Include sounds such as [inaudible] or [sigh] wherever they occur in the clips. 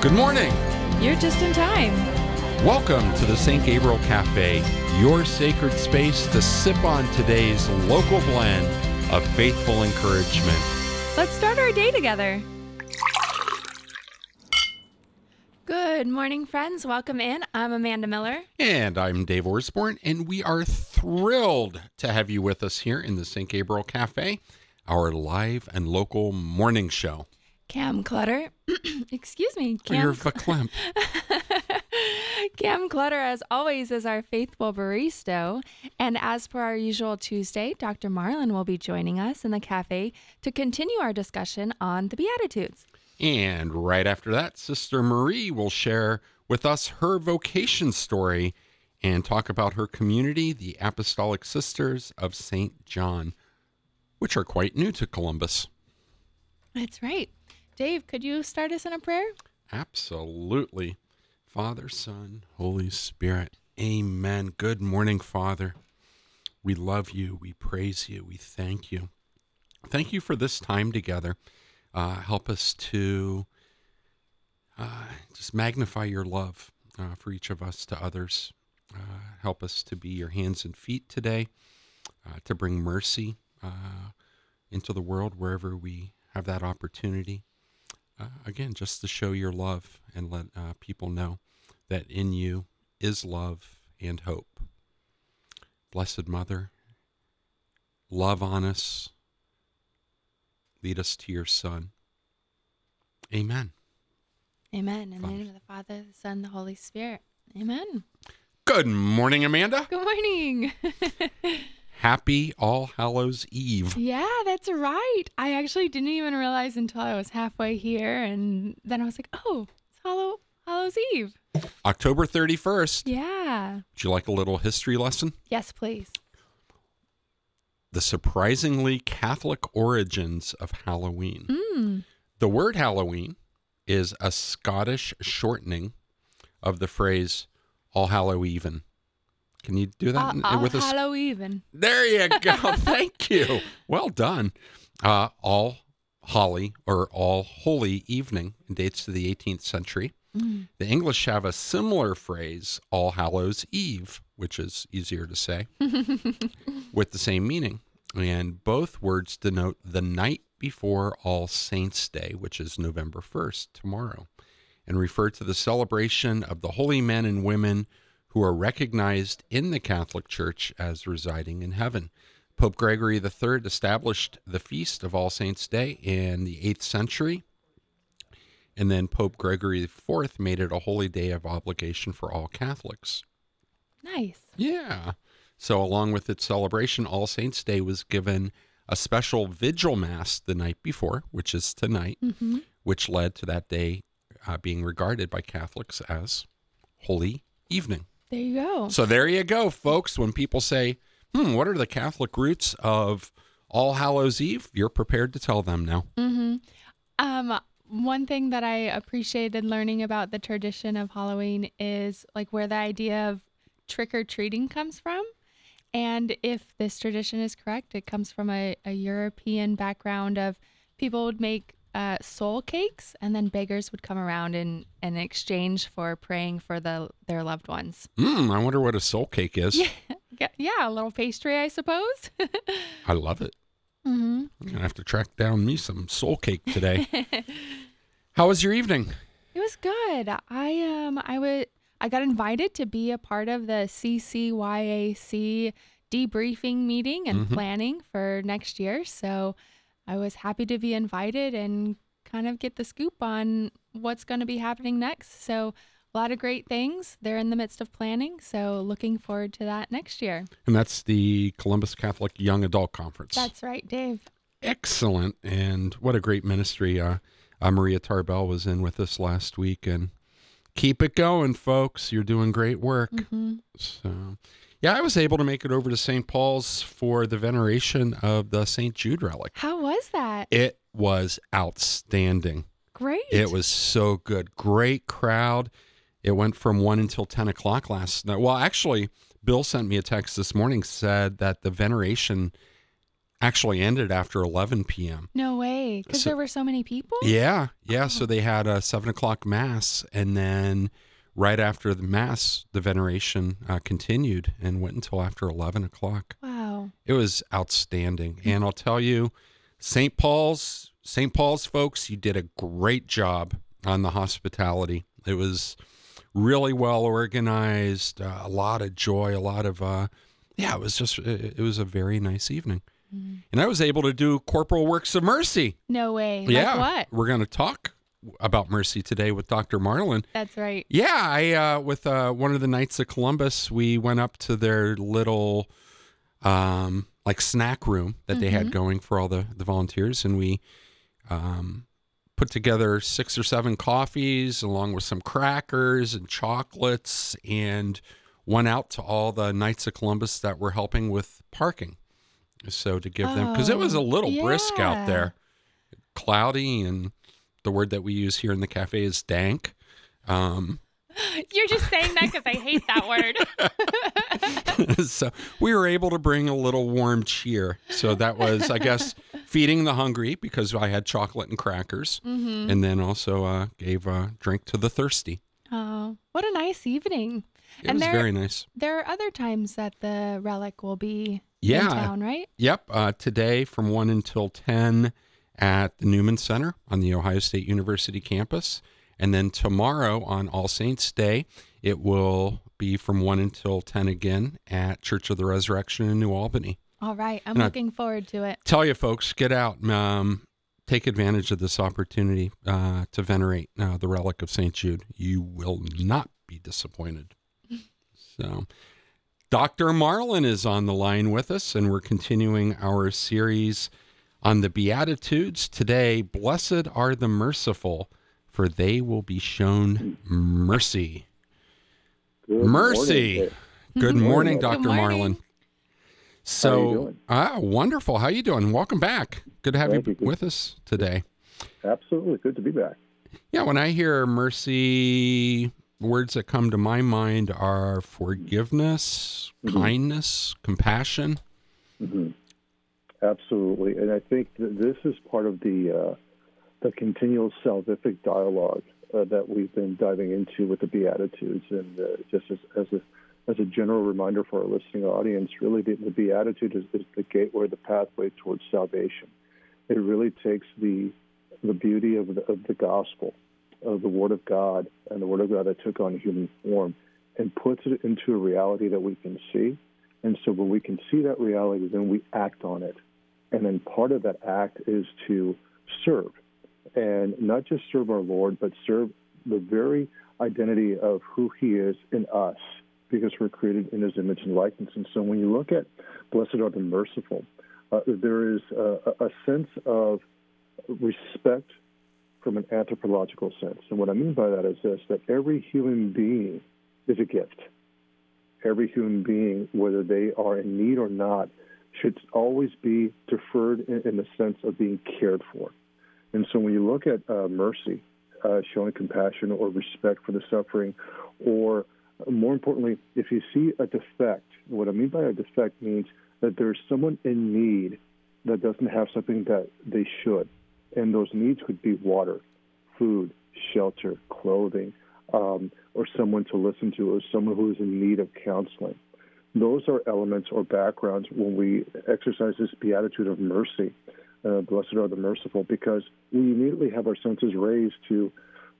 Good morning. You're just in time. Welcome to the St. Gabriel Cafe, your sacred space to sip on today's local blend of faithful encouragement. Let's start our day together. Good morning, friends. Welcome in. I'm Amanda Miller. And I'm Dave Orsborn, and we are thrilled to have you with us here in the St. Gabriel Cafe, our live and local morning show. Cam Clutter, [clears throat] excuse me, Cam, You're verklempt. [laughs] Cam Clutter, as always, is our faithful barista. And as per our usual Tuesday, Dr. Marlon will be joining us in the cafe to continue our discussion on the Beatitudes. And right after that, Sister Marie will share with us her vocation story and talk about her community, the Apostolic Sisters of St. John, which are quite new to Columbus. That's right. Dave, could you start us in a prayer? Absolutely. Father, Son, Holy Spirit. Amen. Good morning, Father. We love you. We praise you. We thank you. Thank you for this time together. Uh, help us to uh, just magnify your love uh, for each of us to others. Uh, help us to be your hands and feet today, uh, to bring mercy uh, into the world wherever we have that opportunity. Uh, again, just to show your love and let uh, people know that in you is love and hope. Blessed Mother, love on us, lead us to your Son. Amen. Amen. In the name of the Father, the Son, the Holy Spirit. Amen. Good morning, Amanda. Good morning. [laughs] Happy All Hallows Eve. yeah, that's right. I actually didn't even realize until I was halfway here, and then I was like, "Oh, it's Hallow Hallows Eve." October 31st. Yeah. Would you like a little history lesson? Yes, please. The surprisingly Catholic origins of Halloween. Mm. The word Halloween is a Scottish shortening of the phrase All Hallow Even. Can you do that all with us? Hallow Even. There you [laughs] go. Thank you. Well done. Uh, all Holly or All Holy Evening dates to the 18th century. Mm. The English have a similar phrase, All Hallows Eve, which is easier to say, [laughs] with the same meaning. And both words denote the night before All Saints' Day, which is November 1st, tomorrow, and refer to the celebration of the holy men and women who are recognized in the Catholic Church as residing in heaven. Pope Gregory III established the feast of All Saints' Day in the 8th century. And then Pope Gregory IV made it a holy day of obligation for all Catholics. Nice. Yeah. So, along with its celebration, All Saints' Day was given a special vigil mass the night before, which is tonight, Mm-hmm. which led to that day uh, being regarded by Catholics as Holy Evening. There you go. So, there you go, folks. When people say, hmm, what are the Catholic roots of All Hallows Eve? You're prepared to tell them now. Mm-hmm. Um, one thing that I appreciated learning about the tradition of Halloween is like where the idea of trick or treating comes from. And if this tradition is correct, it comes from a, a European background of people would make uh, soul cakes and then beggars would come around in, in exchange for praying for the their loved ones. Hmm, I wonder what a soul cake is. [laughs] Yeah, yeah, a little pastry, I suppose. [laughs] I love it. mm-hmm. I'm going to have to track down me some soul cake today. [laughs] How was your evening? It was good. I um I would I got invited to be a part of the CCYAC debriefing meeting and Mhm. planning for next year. So I was happy to be invited and kind of get the scoop on what's going to be happening next. So a lot of great things. They're in the midst of planning, so looking forward to that next year. And that's the Columbus Catholic Young Adult Conference. That's right, Dave. excellent. And what a great ministry. Uh, uh, Maria Tarbell was in with us last week. And keep it going, folks. You're doing great work. hmm So, yeah, I was able to make it over to St. Paul's for the veneration of the St. Jude relic. How was that? It was outstanding. Great. It was so good. Great crowd. It went from 1 until 10 o'clock last night. Well, actually, Bill sent me a text this morning, said that the veneration actually ended after 11 p.m. No way, because So- there were so many people. Yeah, yeah. Oh. So they had a seven o'clock mass, and then right after the mass, the veneration uh, continued and went until after 11 o'clock. Wow. It was outstanding, and I'll tell you, St. Paul's, St. Paul's folks, you did a great job on the hospitality. It was really well organized, uh, a lot of joy, a lot of, uh, yeah, it was just, it, it was a very nice evening. And I was able to do corporal works of mercy. No way. Like yeah, what? we're going to talk about mercy today with Dr. Marlon. That's right. Yeah, I uh, with uh, one of the Knights of Columbus, we went up to their little um, like snack room that they had going for all the the volunteers, and we um, put together six or seven coffees along with some crackers and chocolates, and went out to all the Knights of Columbus that were helping with parking. So to give them because it was a Oh, little brisk out there, cloudy, and the word that we use here in the cafe is dank. Um, [laughs] You're just saying that because I hate that word. [laughs] so we were able to bring a little warm cheer. So that was, I guess, [laughs] feeding the hungry because I had chocolate and crackers, mm-hmm. and then also uh, gave a drink to the thirsty. Oh, what a nice evening. It And was there- very nice. There are other times that the relic will be Yeah. in town, right? Yep. Uh, today from 1 until 10 at the Newman Center on the Ohio State University campus. And then tomorrow on All Saints Day, it will be from 1 until 10 again at Church of the Resurrection in New Albany. All right. I'm And I- looking forward to it. tell you folks get out um, take advantage of this opportunity uh, to venerate uh, the relic of st jude you will not be disappointed [laughs] so dr marlon is on the line with us and we're continuing our series on the beatitudes today blessed are the merciful for they will be shown mercy Good Mercy. morning. good Good morning morning. dr Good morning. marlon How so you doing? ah wonderful how are you doing welcome back good to have Thank you you. with us today Absolutely. Good to be back. Yeah, when I hear mercy, words that come to my mind are forgiveness, Mhm. kindness, compassion. hmm Absolutely. And I think this is part of the, uh, the continual salvific dialogue uh, that we've been diving into with the Beatitudes. And uh, just as, as, a, as a general reminder for our listening audience, really the, the Beatitude is, is the gateway, the pathway towards salvation. It really takes the, the beauty of the, of the gospel, of the Word of God, and the Word of God that took on human form, and puts it into a reality that we can see. And so when we can see that reality, then we act on it. And then part of that act is to serve. And not just serve our Lord, but serve the very identity of who He is in us, because we're created in His image and likeness. And so when you look at Blessed are the merciful, uh, there is a, a sense of respect from an anthropological sense. And what I mean by that is this that every human being is a gift. Every human being, whether they are in need or not, should always be deferred in, in the sense of being cared for. And so when you look at uh, mercy, uh, showing compassion or respect for the suffering, or more importantly, if you see a defect, what I mean by a defect means that there's someone in need that doesn't have something that they should. And those needs could be water, food, shelter, clothing, um, or someone to listen to, or someone who is in need of counseling. Those are elements or backgrounds when we exercise this beatitude of mercy. Uh, blessed are the merciful, because we immediately have our senses raised to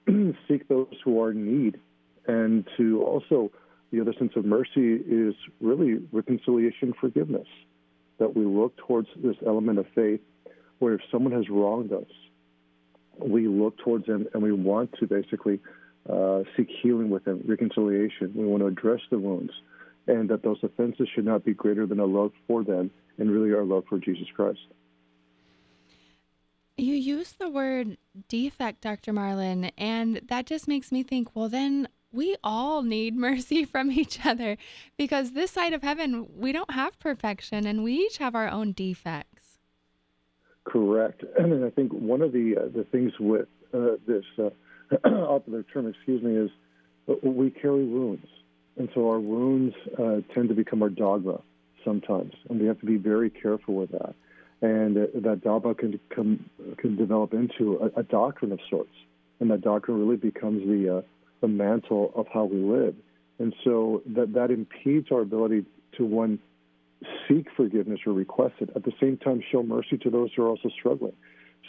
[clears throat] seek those who are in need, and to also the other sense of mercy is really reconciliation, forgiveness. That we look towards this element of faith, where if someone has wronged us, we look towards them and we want to basically uh, seek healing with them, reconciliation. We want to address the wounds, and that those offenses should not be greater than our love for them and really our love for Jesus Christ. You use the word defect, Dr. Marlon, and that just makes me think, well, then we all need [laughs] mercy from each other because this side of heaven, we don't have perfection and we each have our own defects. Correct. [clears throat] And I think one of the uh, the things with uh, this uh, [clears throat] popular term, excuse me, is we carry wounds, and so our wounds uh, tend to become our dogma sometimes, and we have to be very careful with that. and uh, that dogma can come, can develop into a, a, doctrine of sorts, and that doctrine really becomes the uh, the mantle of how we live, and so that that impedes our ability to one seek forgiveness or request it. At the same time, show mercy to those who are also struggling.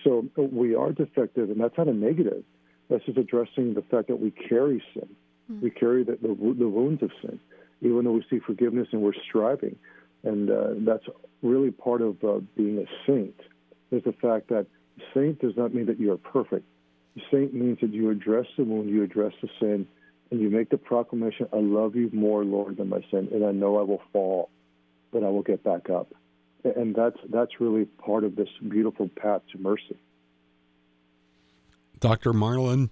So we are defective, and that's not a negative. This is addressing the fact that we carry sin. Mm-hmm. We carry the, the, the wounds of sin, even though we seek forgiveness and we're striving. And uh, that's really part of uh, being a saint, is the fact that saint does not mean that you are perfect. saint means that you address the wound, you address the sin, and you make the proclamation, I love you more, Lord, than my sin, and I know I will fall, but I will get back up. And that's, that's really part of this beautiful path to mercy. Dr. Marlon,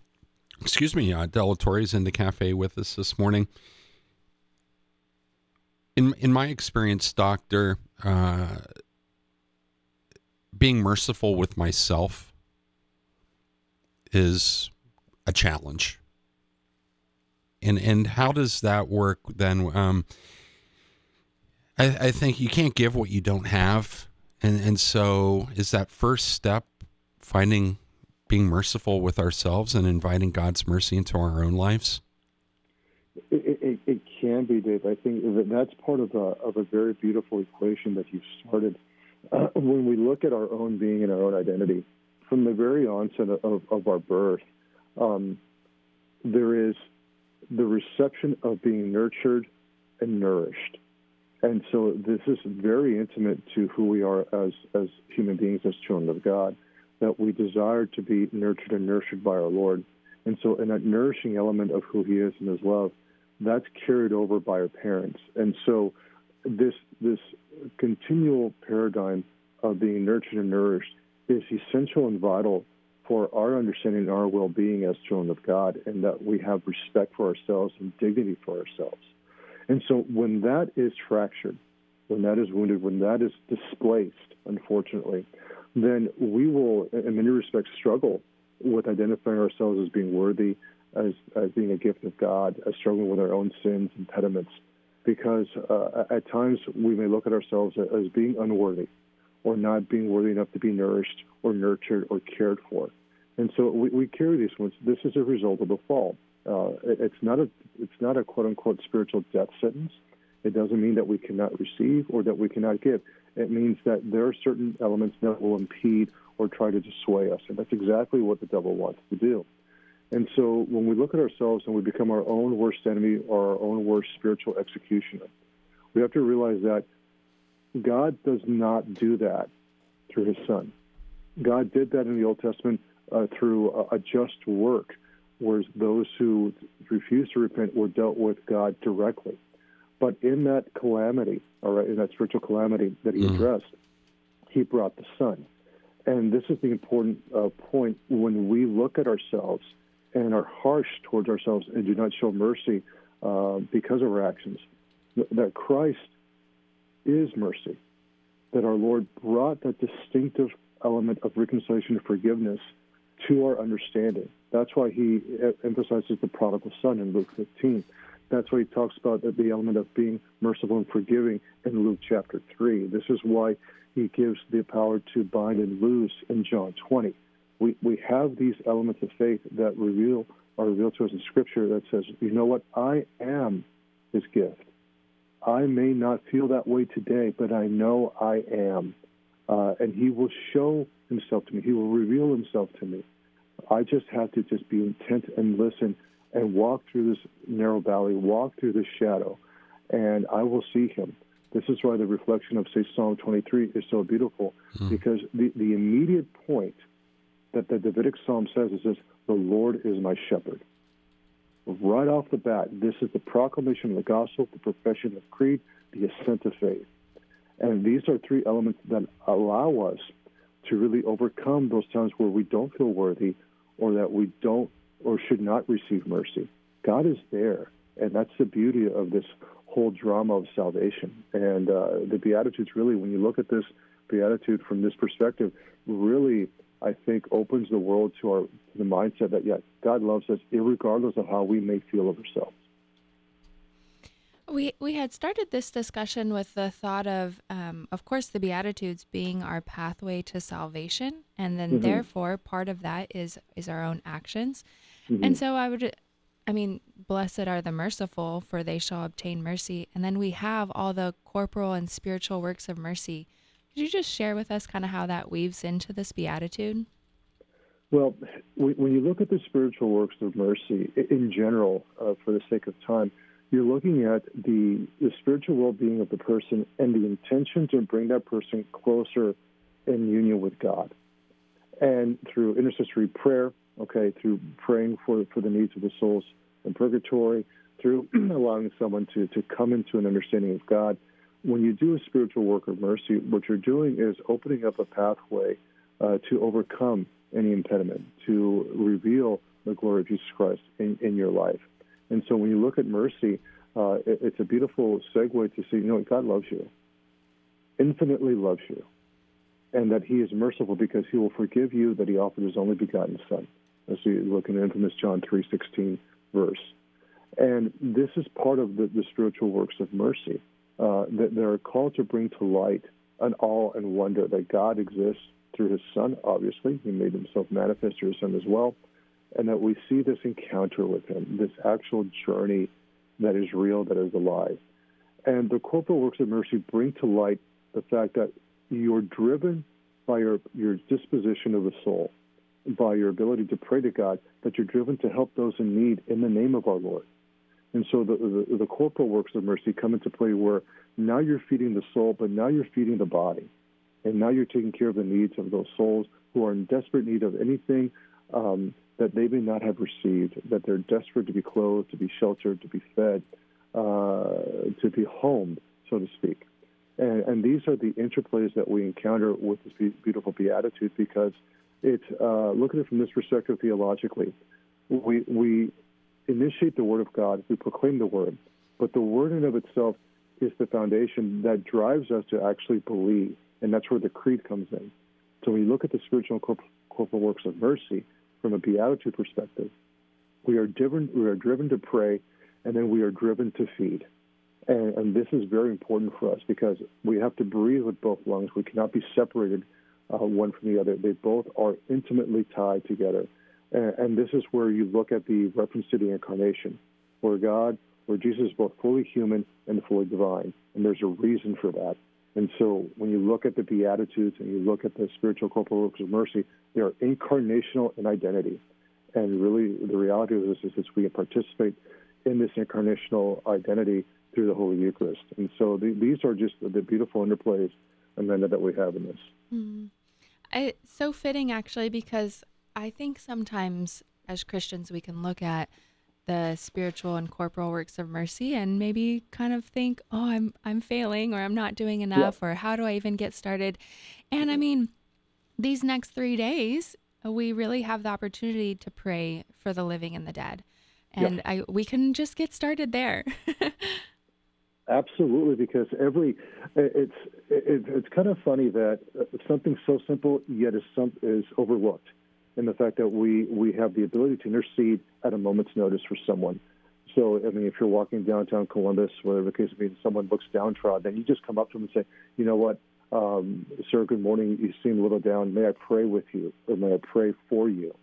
excuse me, uh, is in the cafe with us this morning in in my experience, doctor, uh, being merciful with myself is a challenge. And and how does that work then? Um, I, I think you can't give what you don't have, and and so is that first step finding being merciful with ourselves and inviting God's mercy into our own lives. It, it, it can be, Dave. I think that that's part of a, of a very beautiful equation that you've started. Uh, [clears throat] when we look at our own being and our own identity, from the very onset of, of our birth, um, there is the reception of being nurtured and nourished. And so this is very intimate to who we are as, as human beings, as children of God, that we desire to be nurtured and nurtured by our Lord. And so, in that nourishing element of who He is and His love, that's carried over by our parents. And so this this continual paradigm of being nurtured and nourished is essential and vital for our understanding and our well-being as children of God, and that we have respect for ourselves and dignity for ourselves. And so when that is fractured, when that is wounded, when that is displaced, unfortunately, then we will, in many respects, struggle with identifying ourselves as being worthy as, as being a gift of God, as struggling with our own sins, and impediments, because uh, at times we may look at ourselves as being unworthy or not being worthy enough to be nourished or nurtured or cared for. And so we, we carry these wounds. This is a result of the fall. Uh, it's not a it's not a quote unquote spiritual death sentence. It doesn't mean that we cannot receive or that we cannot give. It means that there are certain elements that will impede or try to dissuade us, and that's exactly what the devil wants to do. And so when we look at ourselves and we become our own worst enemy or our own worst spiritual executioner, we have to realize that God does not do that through his son. God did that in the Old Testament uh, through a, a, just work, whereas those who refused to repent were dealt with God directly. But in that calamity, all right, in that spiritual calamity that he mm. addressed, he brought the Son. And this is the important uh, point when we look at ourselves and are harsh towards ourselves and do not show mercy uh, because of our actions, that Christ is mercy, that our Lord brought that distinctive element of reconciliation and forgiveness to our understanding. That's why he emphasizes the prodigal son in Luke 15. That's why he talks about the element of being merciful and forgiving in Luke chapter 3. This is why he gives the power to bind and loose in John 20 we, we have these elements of faith that reveal are revealed to us in Scripture that says, you know what, I am His gift. I may not feel that way today, but I know I am, uh, and He will show Himself to me. He will reveal Himself to me. I just have to just be intent and listen and walk through this narrow valley, walk through this shadow, and I will see Him. This is why the reflection of, say, Psalm 23 is so beautiful, mm. because the, the immediate point that the Davidic psalm says is this the Lord is my shepherd. Right off the bat, this is the proclamation of the gospel, the profession of creed, the assent of faith. And these are three elements that allow us to really overcome those times where we don't feel worthy or that we don't or should not receive mercy. God is there. And that's the beauty of this whole drama of salvation. And uh, the Beatitudes, really, when you look at this Beatitude from this perspective, really I think opens the world to our to the mindset that yeah, God loves us regardless of how we may feel of ourselves. We we had started this discussion with the thought of, um, of course, the Beatitudes being our pathway to salvation, and then Mhm. therefore part of that is is our own actions. Mhm. And so I would, I mean, blessed are the merciful, for they shall obtain mercy. And then we have all the corporal and spiritual works of mercy. Could you just share with us kind of how that weaves into this beatitude? Well, when when you look at the spiritual works of mercy in general, uh, for the sake of time, you're looking at the, the spiritual well being of the person and the intention to bring that person closer in union with God. And through intercessory prayer, okay, through praying for, for the needs of the souls in purgatory, through [clears throat] allowing someone to, to come into an understanding of God. When you do a spiritual work of mercy, what you're doing is opening up a pathway uh, to overcome any impediment, to reveal the glory of Jesus Christ in, in your life. And so when you look at mercy, uh, it, it's a beautiful segue to say, you know God loves you, infinitely loves you, and that He is merciful because He will forgive you that He offered His only begotten Son. As you look in the infamous John 3.16 verse. And this is part of the, the spiritual works of mercy, uh, that they are called to bring to light an awe and wonder that God exists through his Son, obviously. He made himself manifest through his Son as well. And that we see this encounter with him, this actual journey that is real, that is alive. And the corporal works of mercy bring to light the fact that you're driven by your, your disposition of the soul, by your ability to pray to God, that you're driven to help those in need in the name of our Lord. And so the, the, the corporal works of mercy come into play where now you're feeding the soul, but now you're feeding the body. And now you're taking care of the needs of those souls who are in desperate need of anything um, that they may not have received, that they're desperate to be clothed, to be sheltered, to be fed, uh, to be homed, so to speak. And, and these are the interplays that we encounter with this beautiful beatitude because it's, uh, look at it from this perspective theologically. We, we initiate the Word of God, we proclaim the Word, but the Word in of itself is the foundation that drives us to actually believe, and that's where the creed comes in. So when you look at the spiritual corporal works of mercy from a beatitude perspective, we are driven, we are driven to pray, and then we are driven to feed. And, and this is very important for us because we have to breathe with both lungs. We cannot be separated uh, one from the other. They both are intimately tied together. And, and this is where you look at the reference to the incarnation, where God, where Jesus is both fully human and fully divine. And there's a reason for that. And so when you look at the Beatitudes and you look at the spiritual corporal works of mercy, they are incarnational in identity. And really, the reality of this is that we participate in this incarnational identity through the Holy Eucharist. And so the, these are just the, the beautiful interplays, Amanda, that we have in this. Mm. So fitting, actually, because I think sometimes as Christians we can look at the spiritual and corporal works of mercy and maybe kind of think, oh, I'm I'm failing or I'm not doing enough or how do I even get started? And I mean, these next three days we really have the opportunity to pray for the living and the dead, and I we can just get started there. [laughs] Absolutely, because every it's it's kind of funny that uh, something so simple yet is some is overlooked, in the fact that we we have the ability to intercede at a moment's notice for someone. So, I mean, if you're walking downtown Columbus, whatever the case may be, someone looks downtrodden, then you just come up to them and say, you know what, um, sir, good morning. You seem a little down. May I pray with you, or may I pray for you?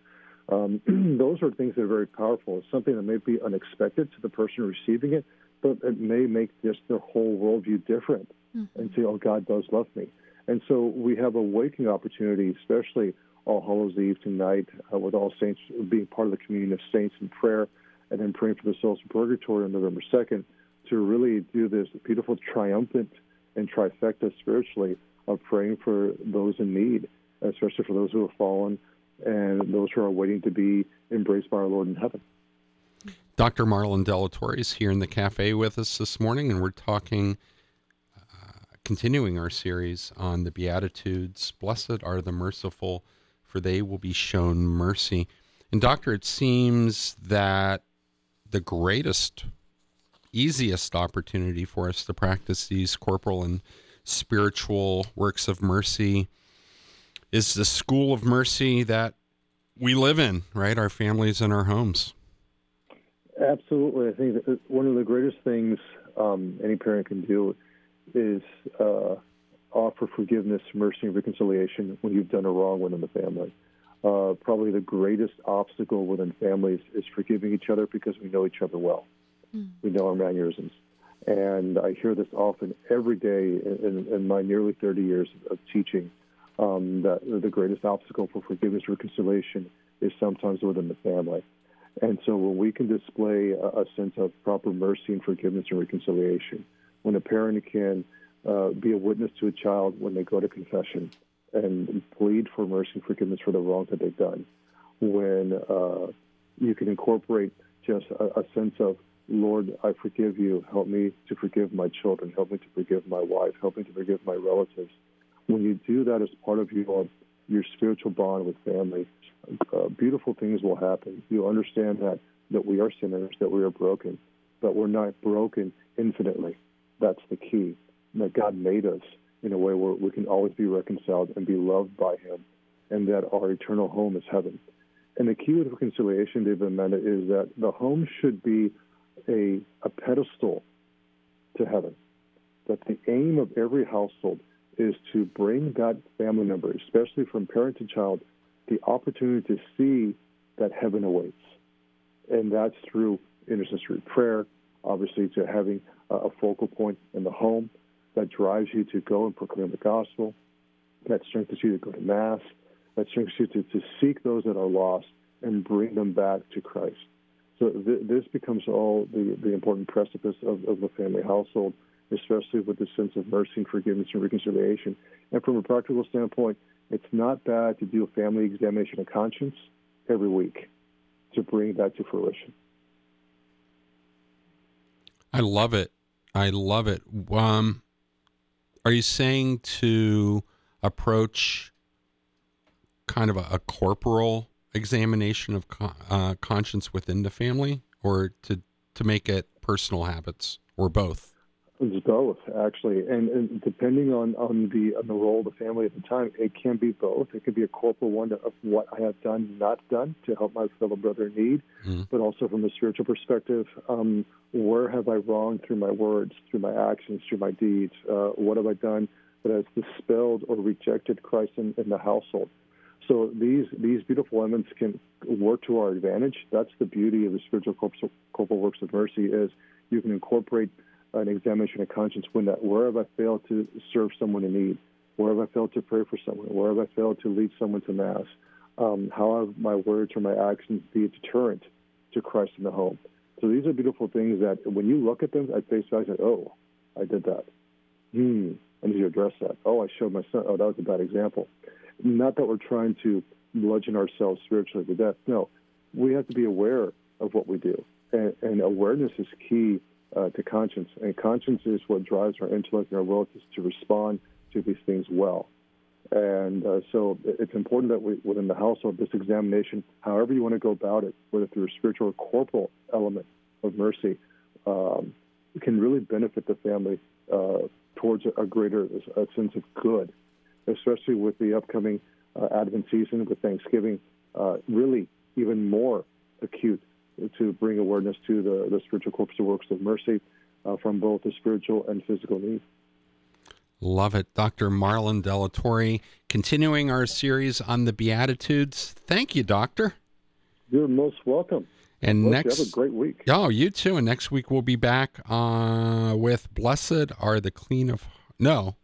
Um, [clears throat] those are things that are very powerful. It's something that may be unexpected to the person receiving it, but it may make just their whole worldview different Mm-hmm. and say, oh, God does love me. And so we have a waking opportunity, especially All Hallows Eve tonight, uh, with all saints being part of the communion of saints in prayer, and then praying for the souls in purgatory on November 2nd, to really do this beautiful triumphant and trifecta spiritually of praying for those in need, especially for those who have fallen and those who are waiting to be embraced by our Lord in heaven. Dr. Marlon De La Torre is here in the cafe with us this morning, and we're talking, uh, continuing our series on the Beatitudes. Blessed are the merciful, for they will be shown mercy. And, Doctor, it seems that the greatest, easiest opportunity for us to practice these corporal and spiritual works of mercy is the school of mercy that we live in, right? Our families and our homes. Absolutely. I think one of the greatest things um, any parent can do is uh, offer forgiveness, mercy, and reconciliation when you've done a wrong within the family. Uh, probably the greatest obstacle within families is forgiving each other because we know each other well. Mm. We know our mannerisms. And I hear this often every day in, in my nearly 30 years of teaching um, that the greatest obstacle for forgiveness and reconciliation is sometimes within the family. And so when we can display a, a sense of proper mercy and forgiveness and reconciliation, when a parent can uh, be a witness to a child when they go to confession and plead for mercy and forgiveness for the wrongs that they've done, when uh, you can incorporate just a, a sense of Lord, I forgive you. Help me to forgive my children. Help me to forgive my wife. Help me to forgive my relatives. When you do that as part of your your spiritual bond with family, uh, beautiful things will happen. You understand that that we are sinners, that we are broken, but we're not broken infinitely. That's the key. That God made us in a way where we can always be reconciled and be loved by Him, and that our eternal home is heaven. And the key with reconciliation, David Amanda, is that the home should be a, a pedestal to heaven. That the aim of every household is to bring that family member, especially from parent to child, the opportunity to see that heaven awaits. And that's through intercessory prayer, obviously, to having a focal point in the home that drives you to go and proclaim the gospel, that strengthens you to go to Mass, that strengthens you to, to seek those that are lost and bring them back to Christ. So th- this becomes all the, the important precipice of, of the family household, especially with the sense of mercy and forgiveness and reconciliation. And from a practical standpoint, it's not bad to do a family examination of conscience every week to bring that to fruition. I love it. I love it. Um, are you saying to approach kind of a, a corporal examination of uh, conscience within the family, or to to make it personal habits, or both? It's both, actually, and, and, depending on, on the on the role of the family at the time, it can be both. It can be a corporal one of what I have done, not done, to help my fellow brother in need, mm-hmm. but also from a spiritual perspective, um, where have I wronged through my words, through my actions, through my deeds? Uh, what have I done that has dispelled or rejected Christ in, in the household? So these these beautiful elements can work to our advantage. That's the beauty of the spiritual corporal works of mercy is you can incorporate an examination of conscience when that where have I failed to serve someone in need, where have I failed to pray for someone, where have I failed to lead someone to mass, um, how have my words or my actions be a deterrent to Christ in the home. So these are beautiful things that when you look at them at face value, say, oh, I did that. Hmm, I need to address that. Oh, I showed my son. Oh, that was a bad example. Not that we're trying to bludgeon ourselves spiritually to death. No, we have to be aware of what we do. And, and awareness is key uh, to conscience. And conscience is what drives our intellect and our will to, respond to these things well. And uh, so it's important that we, within the household, this examination, however you want to go about it, whether through a spiritual or corporal element of mercy, um, can really benefit the family uh, towards a, a greater a sense of good especially with the upcoming uh, Advent season, with Thanksgiving, uh, really even more acute to bring awareness to the, the spiritual corpus of works of mercy uh, from both the spiritual and physical need. Love it. Dr. Marlon De La Torre, continuing our series on the Beatitudes. Thank you, Doctor. You're most welcome. And Bless next, have a great week. Oh, you too. And next week we'll be back uh, with "Blessed are the clean of." No.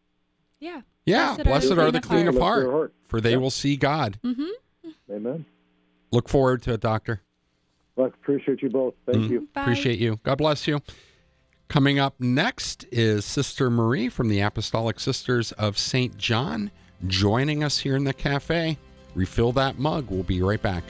Yeah. Yeah, blessed, blessed are, the clean of heart, heart, for they will see God. Mm-hmm. Amen. Look forward to it, Doctor. Well, appreciate you both. Thank mm, you. Bye. Appreciate you. God bless you. Coming up next is Sister Marie from the Apostolic Sisters of St. John joining us here in the cafe. Refill that mug. We'll be right back.